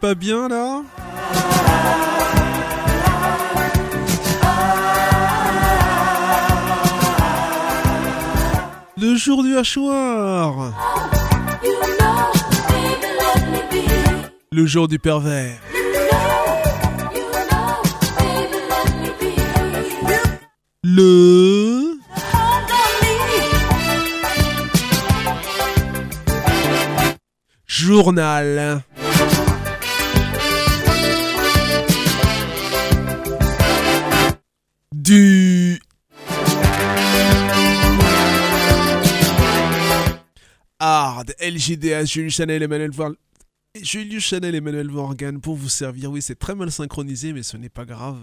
Pas bien là Le jour du hachoir Le jour du pervers Le journal du hard LJDA Julius Chanel Emmanuel Vor- Julius Chanel Emmanuel Morgan pour vous servir. Oui, c'est très mal synchronisé, mais ce n'est pas grave.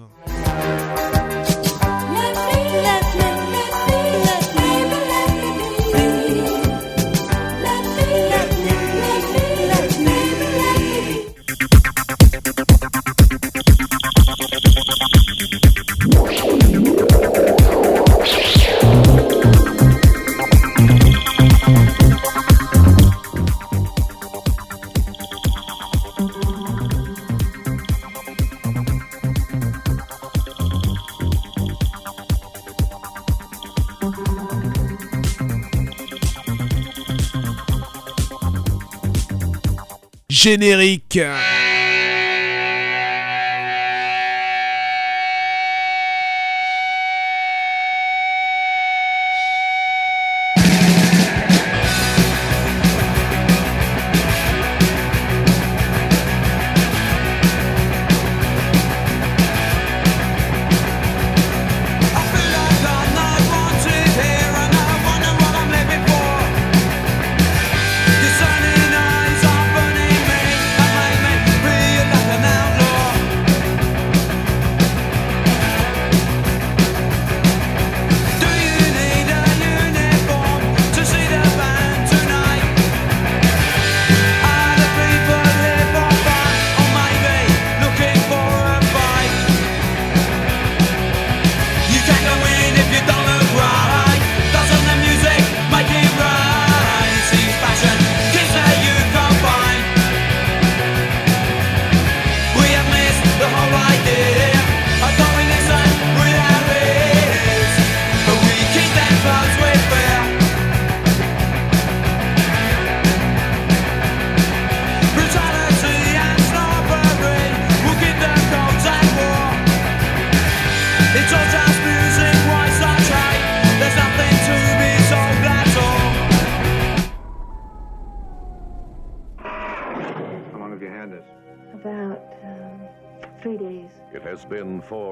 Générique.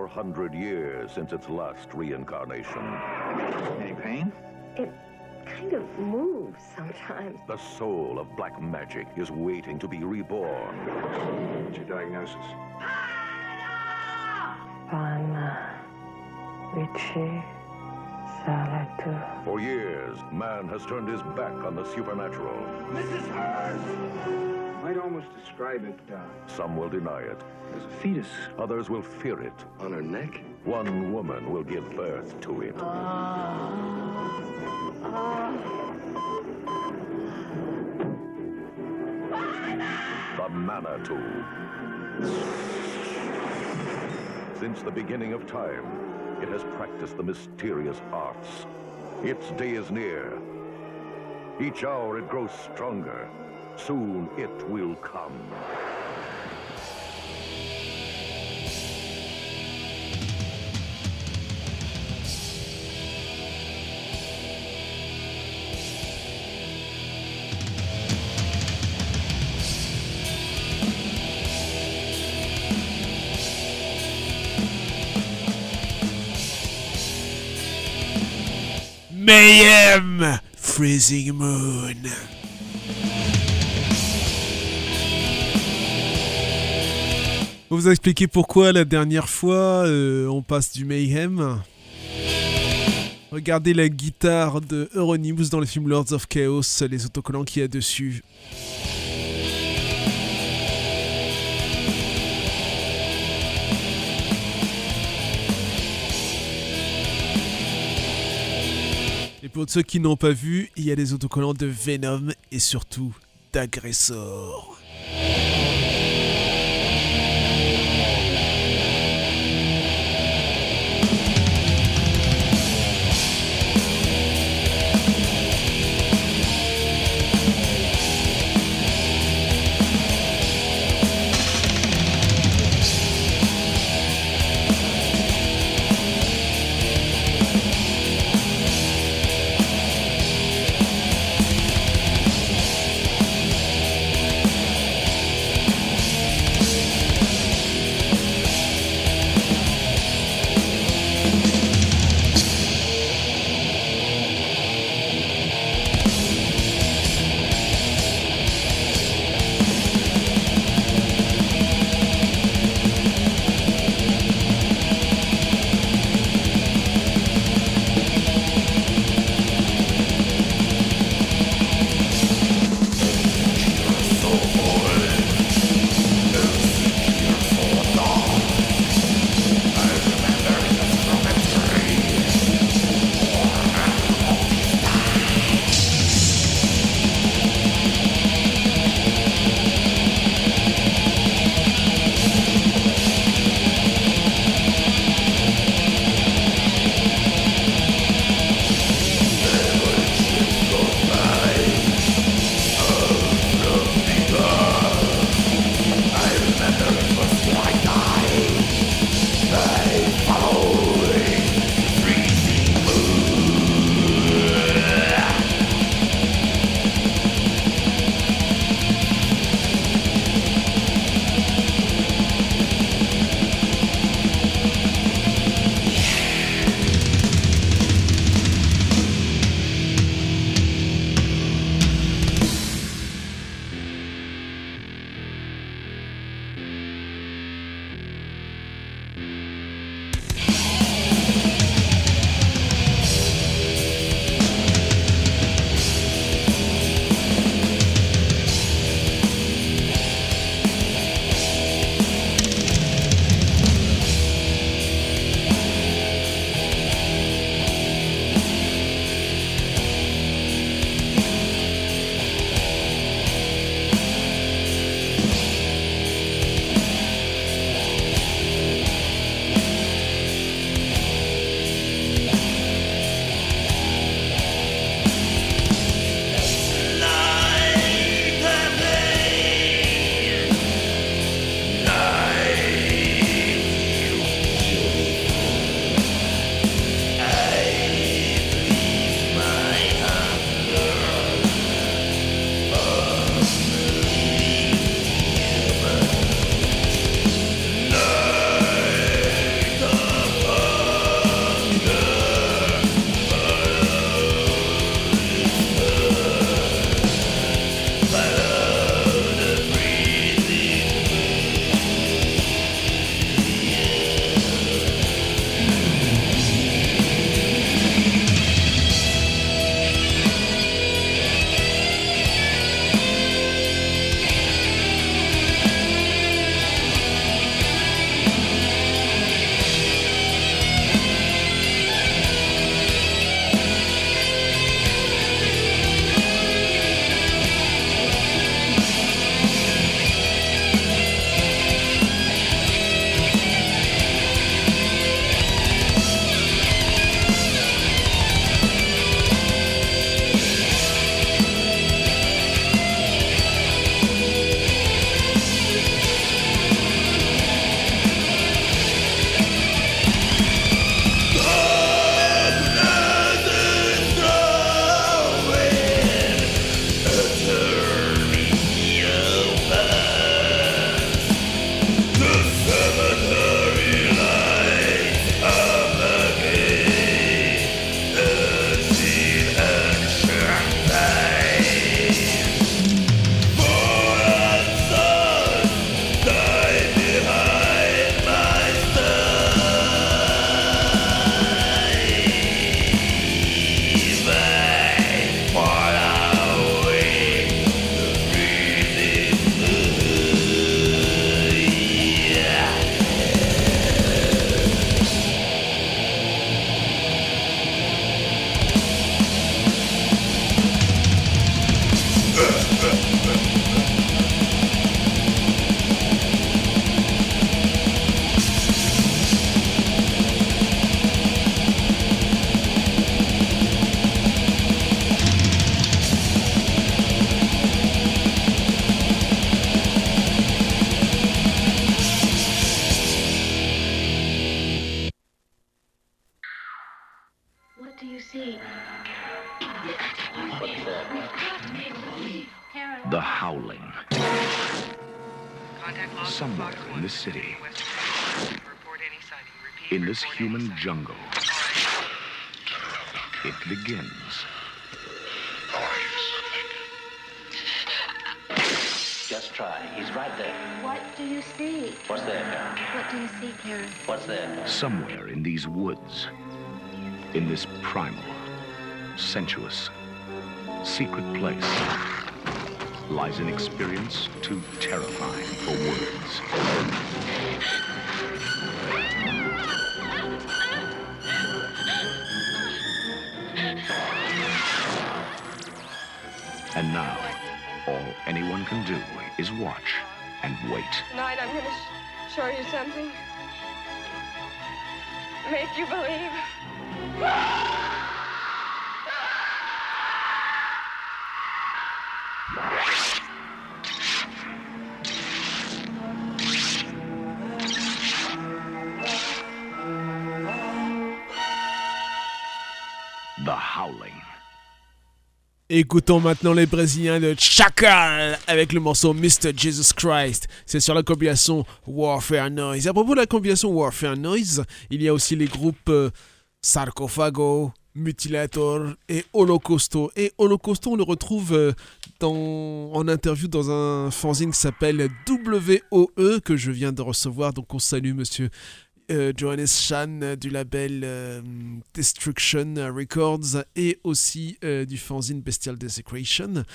400 years since its last reincarnation. Any pain? It kind of moves sometimes. The soul of black magic is waiting to be reborn. What's your diagnosis? Pana Vici Salatu. For years, man has turned his back on the supernatural. Mrs. Hurts might almost describe it uh, Some will deny it, as a fetus. others will fear it. On her neck? One woman will give birth to it. Ah. The Manitou. Since the beginning of time, it has practiced the mysterious arts. Its day is near. Each hour it grows stronger. Soon it will come. Mayhem Freezing Moon. On vous a expliqué pourquoi la dernière fois euh, on passe du Mayhem. Regardez la guitare de Euronymous dans le film Lords of Chaos, les autocollants qu'il y a dessus. Pour ceux qui n'ont pas vu, il y a des autocollants de Venom et surtout d'Agressor. Jungle, it begins. Just try. He's right there. What do you see? What's there, Karen? What do you see, Karen? What's there? Somewhere in these woods, in this primal, sensuous, secret place, lies an experience too terrifying for words. Anyone can do is watch and wait. Tonight I'm going to sh- show you something. Make you believe. The Howling. Écoutons maintenant les Brésiliens de Chacal avec le morceau Mr. Jesus Christ. C'est sur la compilation Warfare Noise. À propos de la compilation Warfare Noise, il y a aussi les groupes euh, Sarcophago, Mutilator et Holocausto. Et Holocausto, on le retrouve euh, en interview dans un fanzine qui s'appelle WOE que je viens de recevoir. Donc on salue monsieur euh, Johannes Chan euh, du label euh, Destruction Records et aussi du fanzine Bestial Desecration.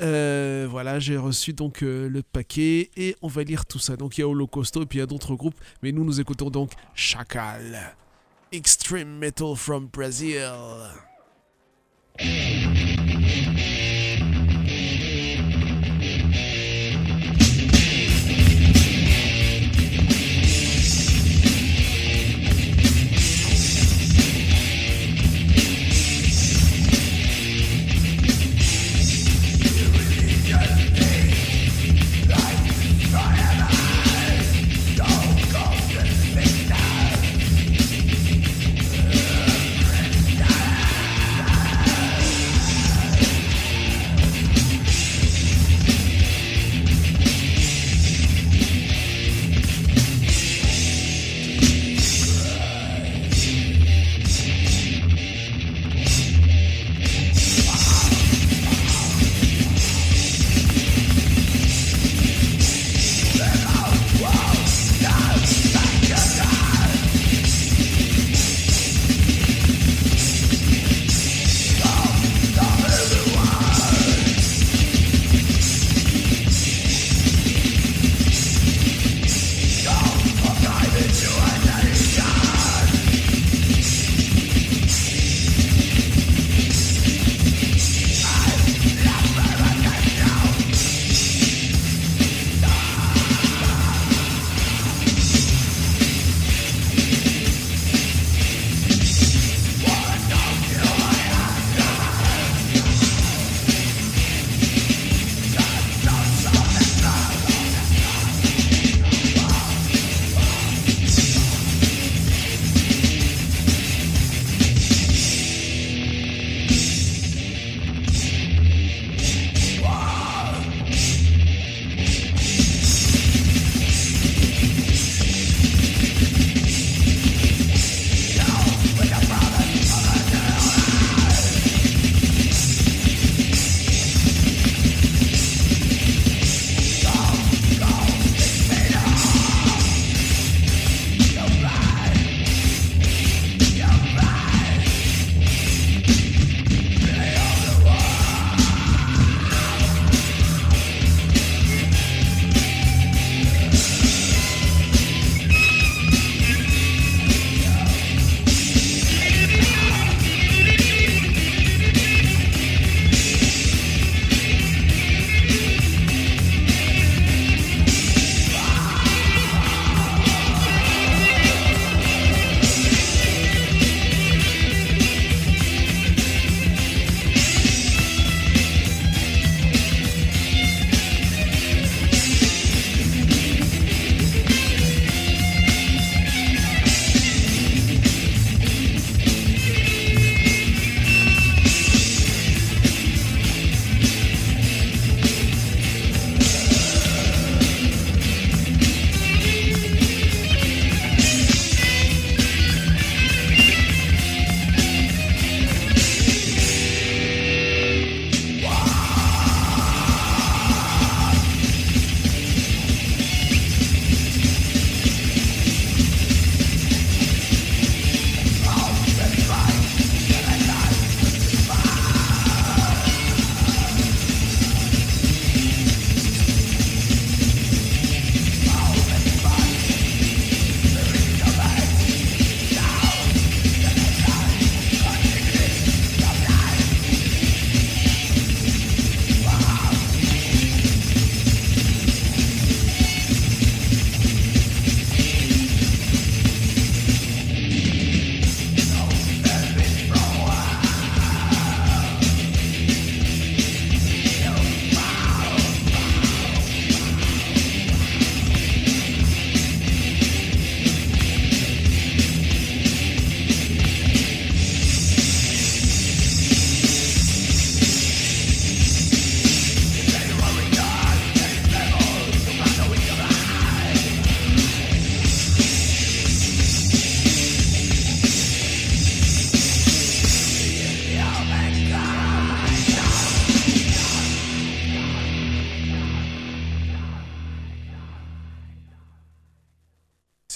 Voilà, j'ai reçu donc le paquet et on va lire tout ça. Donc il y a Holocausto et puis il y a d'autres groupes, mais nous nous écoutons donc Chacal. Extreme Metal from Brazil.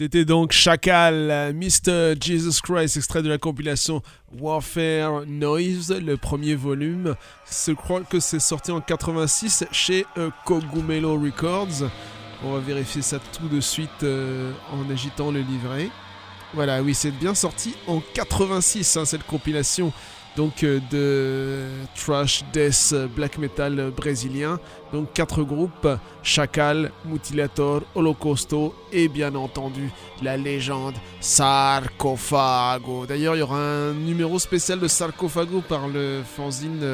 C'était donc Chacal, Mr. Jesus Christ, extrait de la compilation Warfare Noise, le premier volume. Je crois que c'est sorti en 86 chez euh, Cogumelo Records. On va vérifier ça tout de suite euh, en agitant le livret. Voilà, oui, c'est bien sorti en 86, hein, cette compilation donc euh, de trash death euh, black metal euh, brésilien. Donc quatre groupes Chacal, Mutilator, Holocausto et bien entendu la légende Sarcophago. D'ailleurs, il y aura un numéro spécial de Sarcophago par le fanzine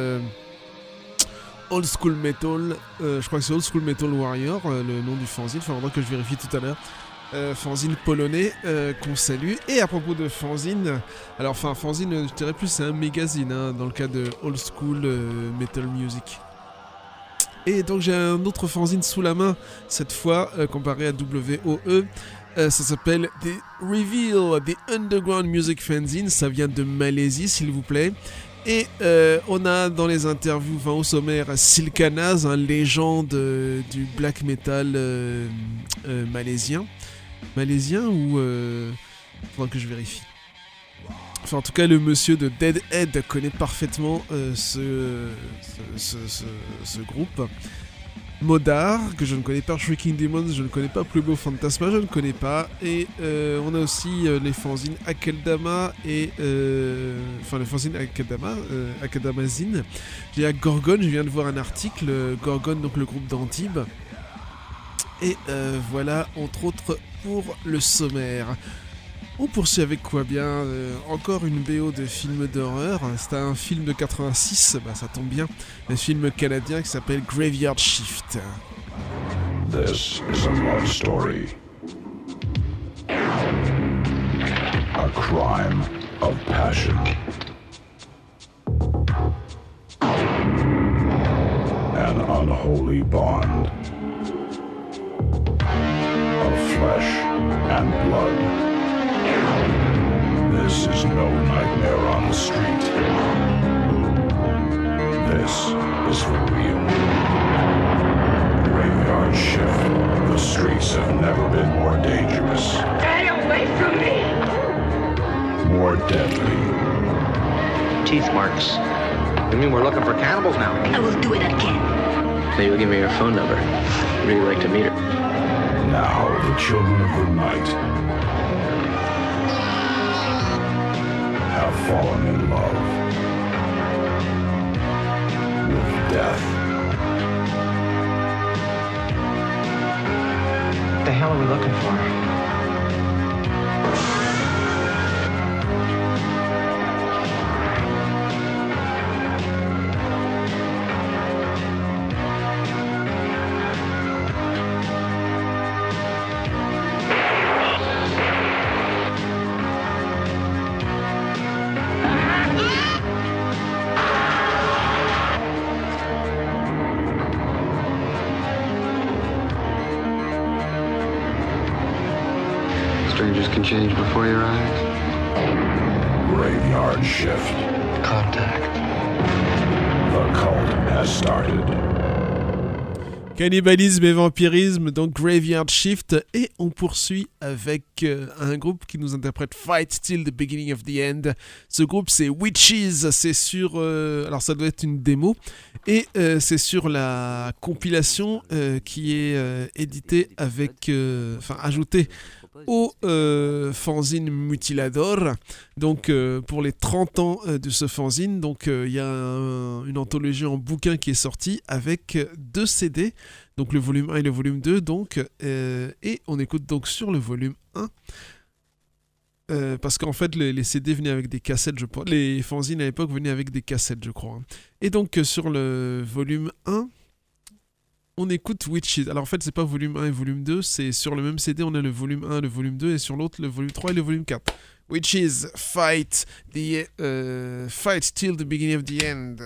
Old School Metal. je crois que c'est Old School Metal Warrior, le nom du fanzine. Il faudra que je vérifie tout à l'heure. Euh, fanzine polonais euh, qu'on salue. Et à propos de fanzine, alors enfin fanzine, je dirais plus c'est un magazine hein, dans le cas de Old School euh, Metal Music. Et donc j'ai un autre fanzine sous la main, cette fois comparé à WOE. Ça s'appelle The Reveal, The Underground Music Fanzine. Ça vient de Malaisie, s'il vous plaît. Et on a dans les interviews, enfin au sommaire, Silkanaz, un légende du black metal malaisien. Malaisien ou... Euh... Faudra que je vérifie. Enfin, en tout cas, le monsieur de Deadhead connaît parfaitement euh, ce, ce, ce- groupe. Modar, que je ne connais pas, Shrieking Demons, je ne connais pas, Beau Fantasma, je ne connais pas. Et euh, on a aussi euh, les fanzines Akeldama et. Enfin, les fanzines Akeldama, Akeldamazine. Il y a Gorgon, je viens de voir un article, Gorgon, donc le groupe d'Antibes. Et voilà, entre autres, pour le sommaire. On poursuit avec quoi bien Euh, Encore une BO de film d'horreur. C'est un film de 86, bah ça tombe bien. Un film canadien qui s'appelle Graveyard Shift. This is a love story. A crime of passion. An unholy bond. And blood. This is no nightmare on the street. This is for real. Graveyard shift. The streets have never been more dangerous. Stay away from me! More deadly. Teeth marks. You mean we're looking for cannibals now? I will do it again. Maybe you'll give me your phone number. I'd really like to meet her. Now the children of the night have fallen in love with death. What the hell are we looking for? Cannibalisme et vampirisme, donc Graveyard Shift. Et on poursuit avec euh, un groupe qui nous interprète Fight Till the Beginning of the End. Ce groupe, c'est Witches. C'est sur. euh, alors, ça doit être une démo. Et euh, c'est sur la compilation qui est éditée avec. Enfin, ajoutée au euh, fanzine Mutilador. Donc euh, pour les 30 ans euh, de ce fanzine, donc il y a un- une anthologie en bouquin qui est sortie avec deux CD, donc le volume 1 et le volume 2 donc et on écoute donc sur le volume 1 euh, parce qu'en fait les, les CD venaient avec des cassettes je pense les fanzines à l'époque venaient avec des cassettes je crois hein. et donc sur le volume 1 on écoute Witches. Alors en fait, c'est pas volume 1 et volume 2, c'est sur le même CD, on a le volume 1, le volume 2 et sur l'autre le volume 3 et le volume 4. Witches fight the euh, fight till the beginning of the end.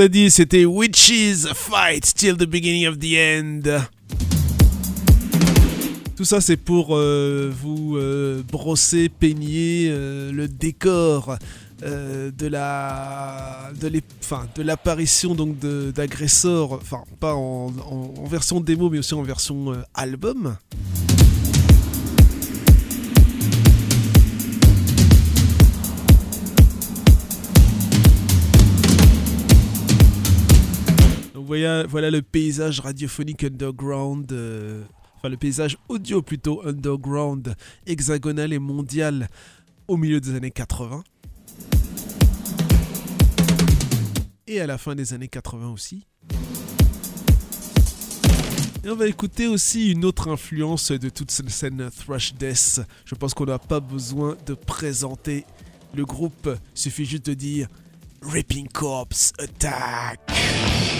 A dit, c'était Witches Fight Till the Beginning of the End. Tout ça, c'est pour euh, vous euh, brosser, peigner euh, le décor de la de l'apparition donc d'agresseurs, enfin pas en, version démo, mais aussi en version album. Voilà, le paysage radiophonique underground, euh, enfin le paysage audio plutôt underground, hexagonal et mondial au milieu des années 80. Et à la fin des années 80 aussi. Et on va écouter aussi une autre influence de toute cette scène thrash death. Je pense qu'on n'a pas besoin de présenter le groupe, suffit juste de dire Ripping Corpse Attack.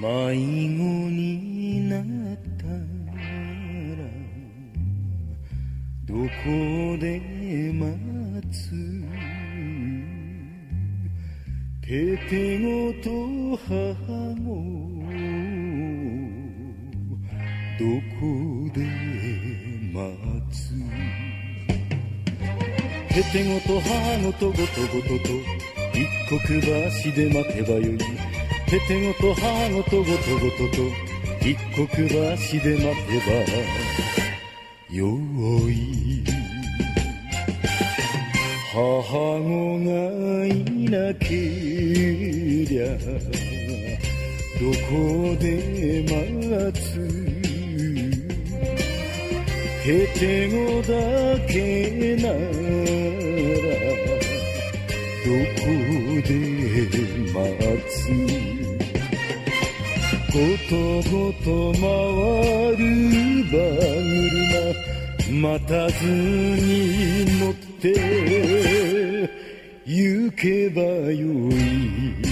迷子になったらどこで待つ?テテゴと母もどこで待つテテゴと母ごとごとごとと一刻橋で待てばよい。テテゴと母ごとごとごとと一刻橋で待てばよい母子がいなけりゃどこで待つ？ヘテゴだけならどこで待つ？ごとごと回る馬待たずに乗って行けばよい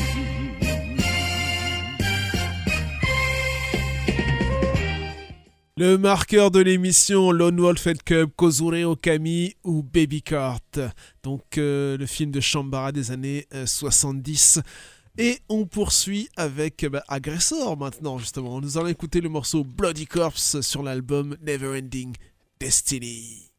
Le marqueur de l'émission Lone Wolf and Cub, Kozure Okami ou Baby Cart. Donc euh, le film de Shambara des années euh, 70. Et on poursuit avec bah, Aggressor maintenant justement. Nous allons écouter le morceau Bloody Corpse sur l'album Neverending Destiny.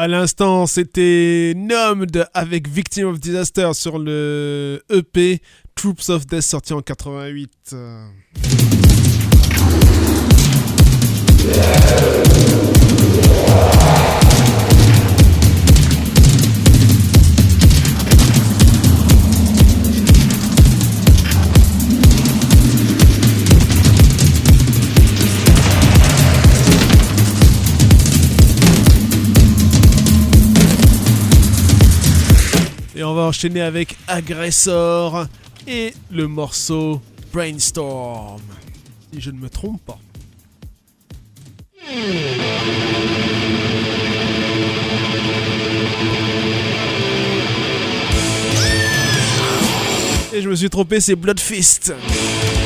À l'instant, c'était Numbed avec Victim of Disaster sur le EP Troops of Death sorti en 88. Va enchaîner avec Aggressor et le morceau Brainstorm. Si je ne me trompe pas. Et je me suis trompé, c'est Bloodfist. me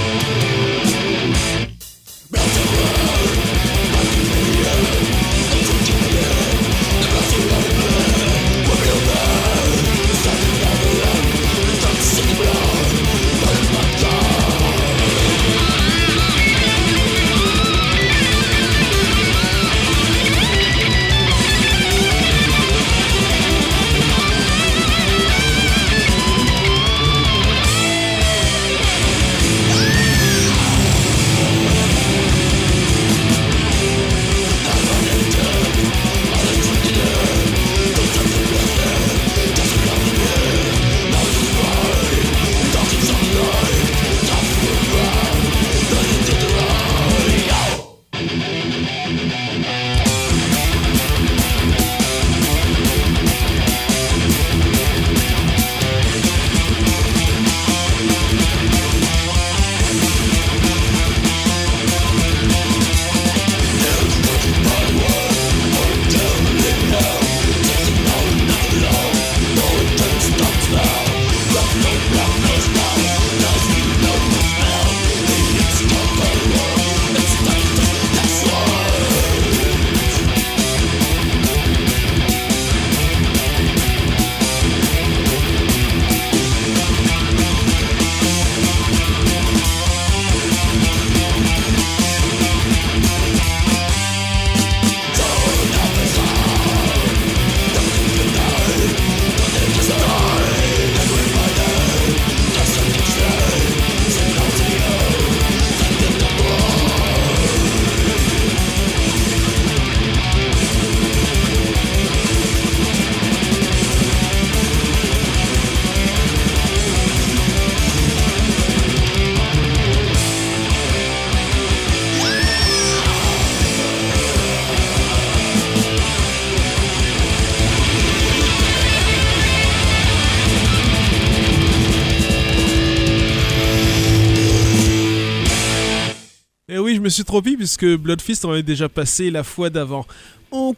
suis trompé puisque Bloodfist en avait déjà passé la fois d'avant. On,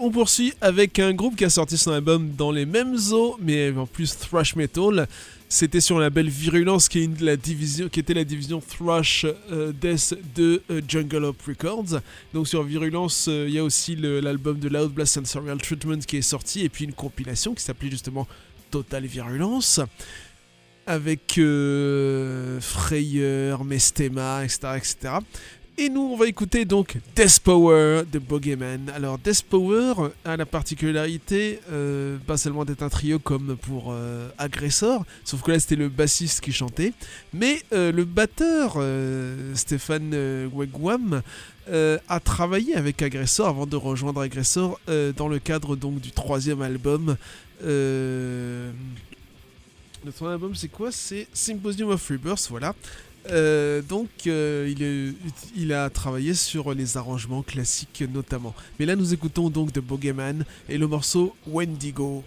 on poursuit avec un groupe qui a sorti son album dans les mêmes eaux, mais en plus thrash metal. C'était sur la belle Virulence qui, est était la division thrash euh, death de euh, Jungle Up Records. Donc sur Virulence, euh, il y a aussi l'album de Loud Blast Sensorial Treatment qui est sorti, et puis une compilation qui s'appelait justement Total Virulence avec euh, Frayeur, Mestema, etc., etc. Et nous, on va écouter donc Death Power de Bogeyman. Alors, Death Power a la particularité, euh, pas seulement d'être un trio comme pour euh, Aggressor, sauf que là c'était le bassiste qui chantait, mais euh, le batteur, euh, Stéphane Wegwam, a travaillé avec Aggressor avant de rejoindre Aggressor euh, dans le cadre donc du troisième album. Le troisième album, c'est quoi? C'est Symposium of Rebirth, voilà. Euh, donc, euh, il, a travaillé sur les arrangements classiques notamment. Mais là, nous écoutons donc de Bogeyman et le morceau Wendigo.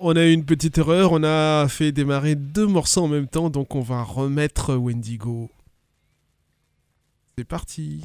On a eu une petite erreur, on a fait démarrer deux morceaux en même temps, donc on va remettre Wendigo. C'est parti.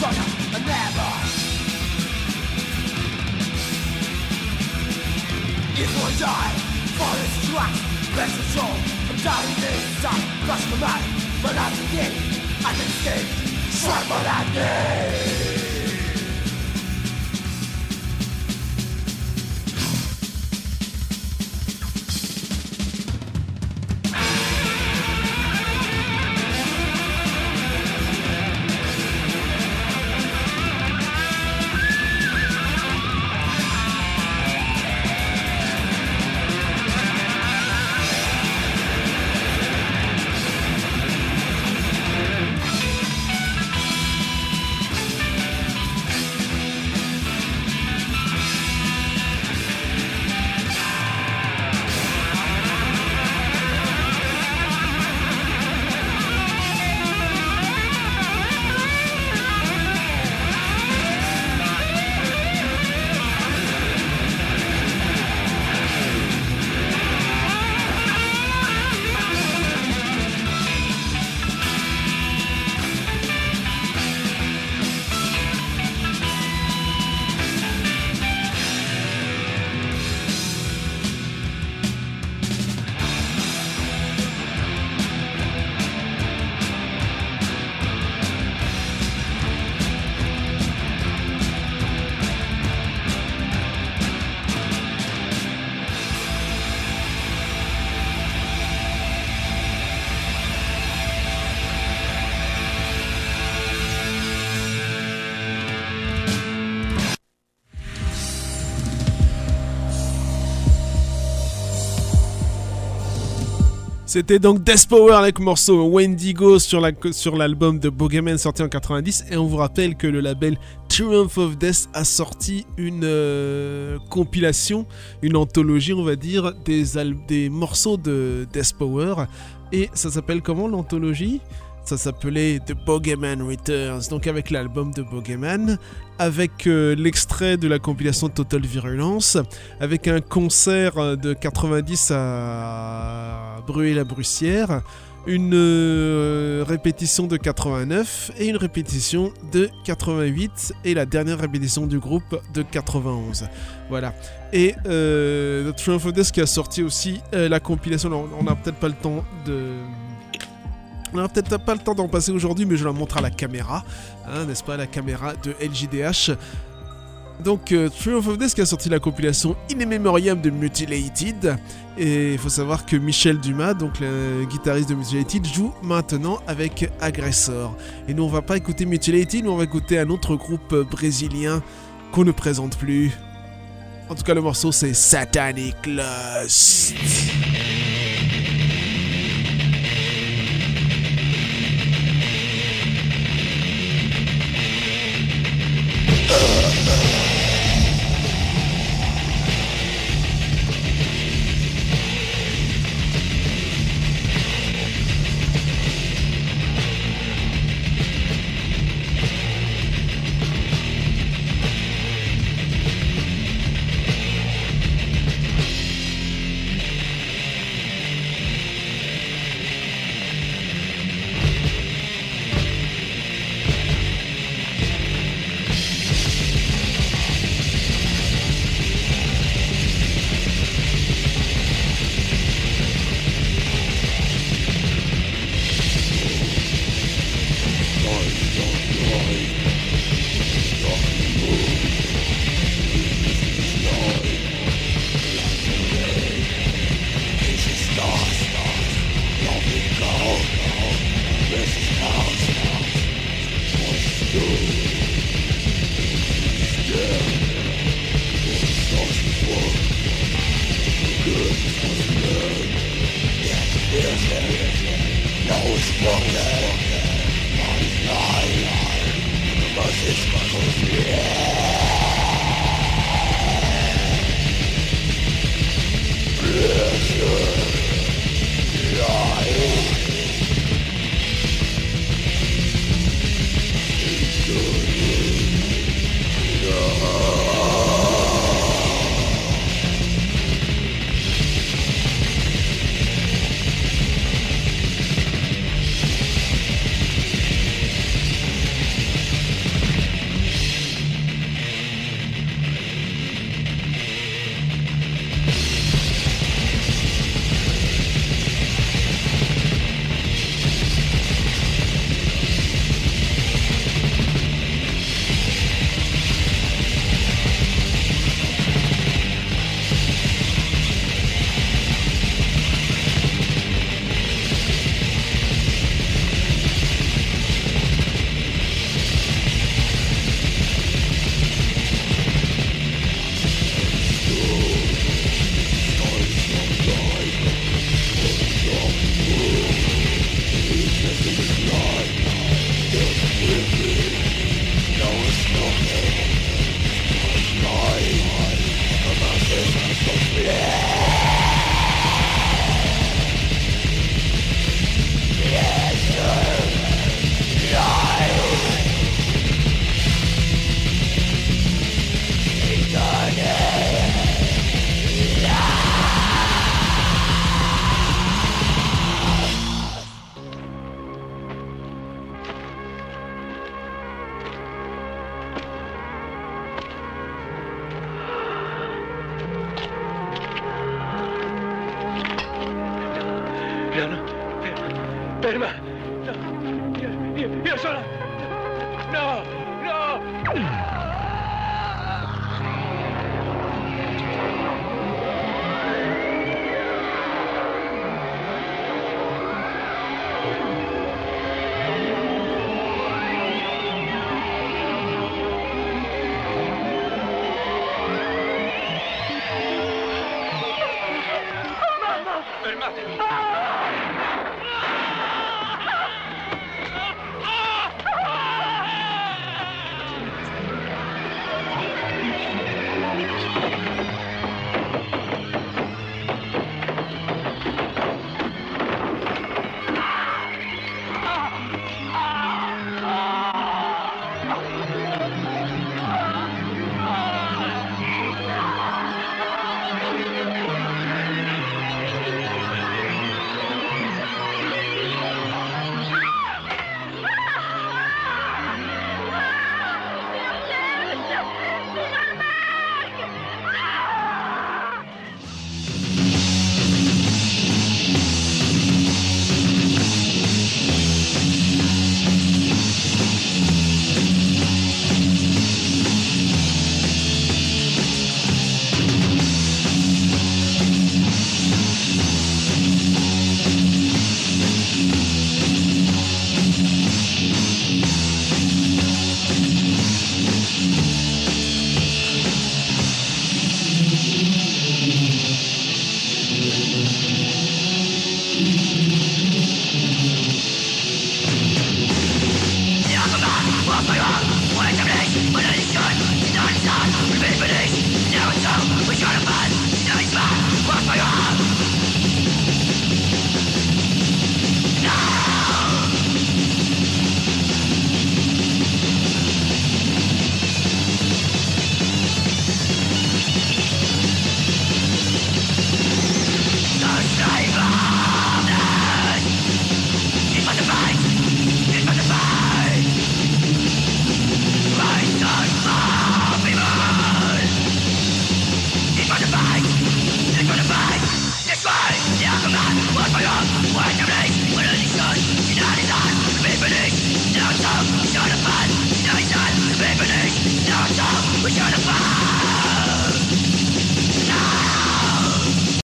stronger than ever If die for its tracks Best control from dying inside Crush my mind, but I begin I can escape, try what I C'était donc Death Power avec le morceau Wendigo sur la- sur l'album de Boogeyman sorti en 90 et on vous rappelle que le label Triumph of Death a sorti une euh, compilation, une anthologie on va dire des morceaux de Death Power. Et ça s'appelle comment l'anthologie? Ça s'appelait The Boogeyman Returns, donc avec l'album de Boogeyman, avec euh, l'extrait de la compilation Total Virulence, avec un concert euh, de 90 à Bruay-la-Brussière, une euh, répétition de 89 et une répétition de 88 et la dernière répétition du groupe de 91. Voilà. Et The Triumph of Death qui a sorti aussi la compilation, on n'a peut-être pas le temps de... On n'aura peut-être pas le temps d'en passer aujourd'hui, mais je la montre à la caméra, hein, n'est-ce pas, la caméra de LJDH. Donc, euh, Triumph of Death qui a sorti la compilation In Memoriam de Mutilated. Et il faut savoir que Michel Dumas, donc le guitariste de Mutilated, joue maintenant avec Aggressor. Et nous, on va pas écouter Mutilated, nous, on va écouter un autre groupe brésilien qu'on ne présente plus. En tout cas, le morceau, c'est Satanic Lust.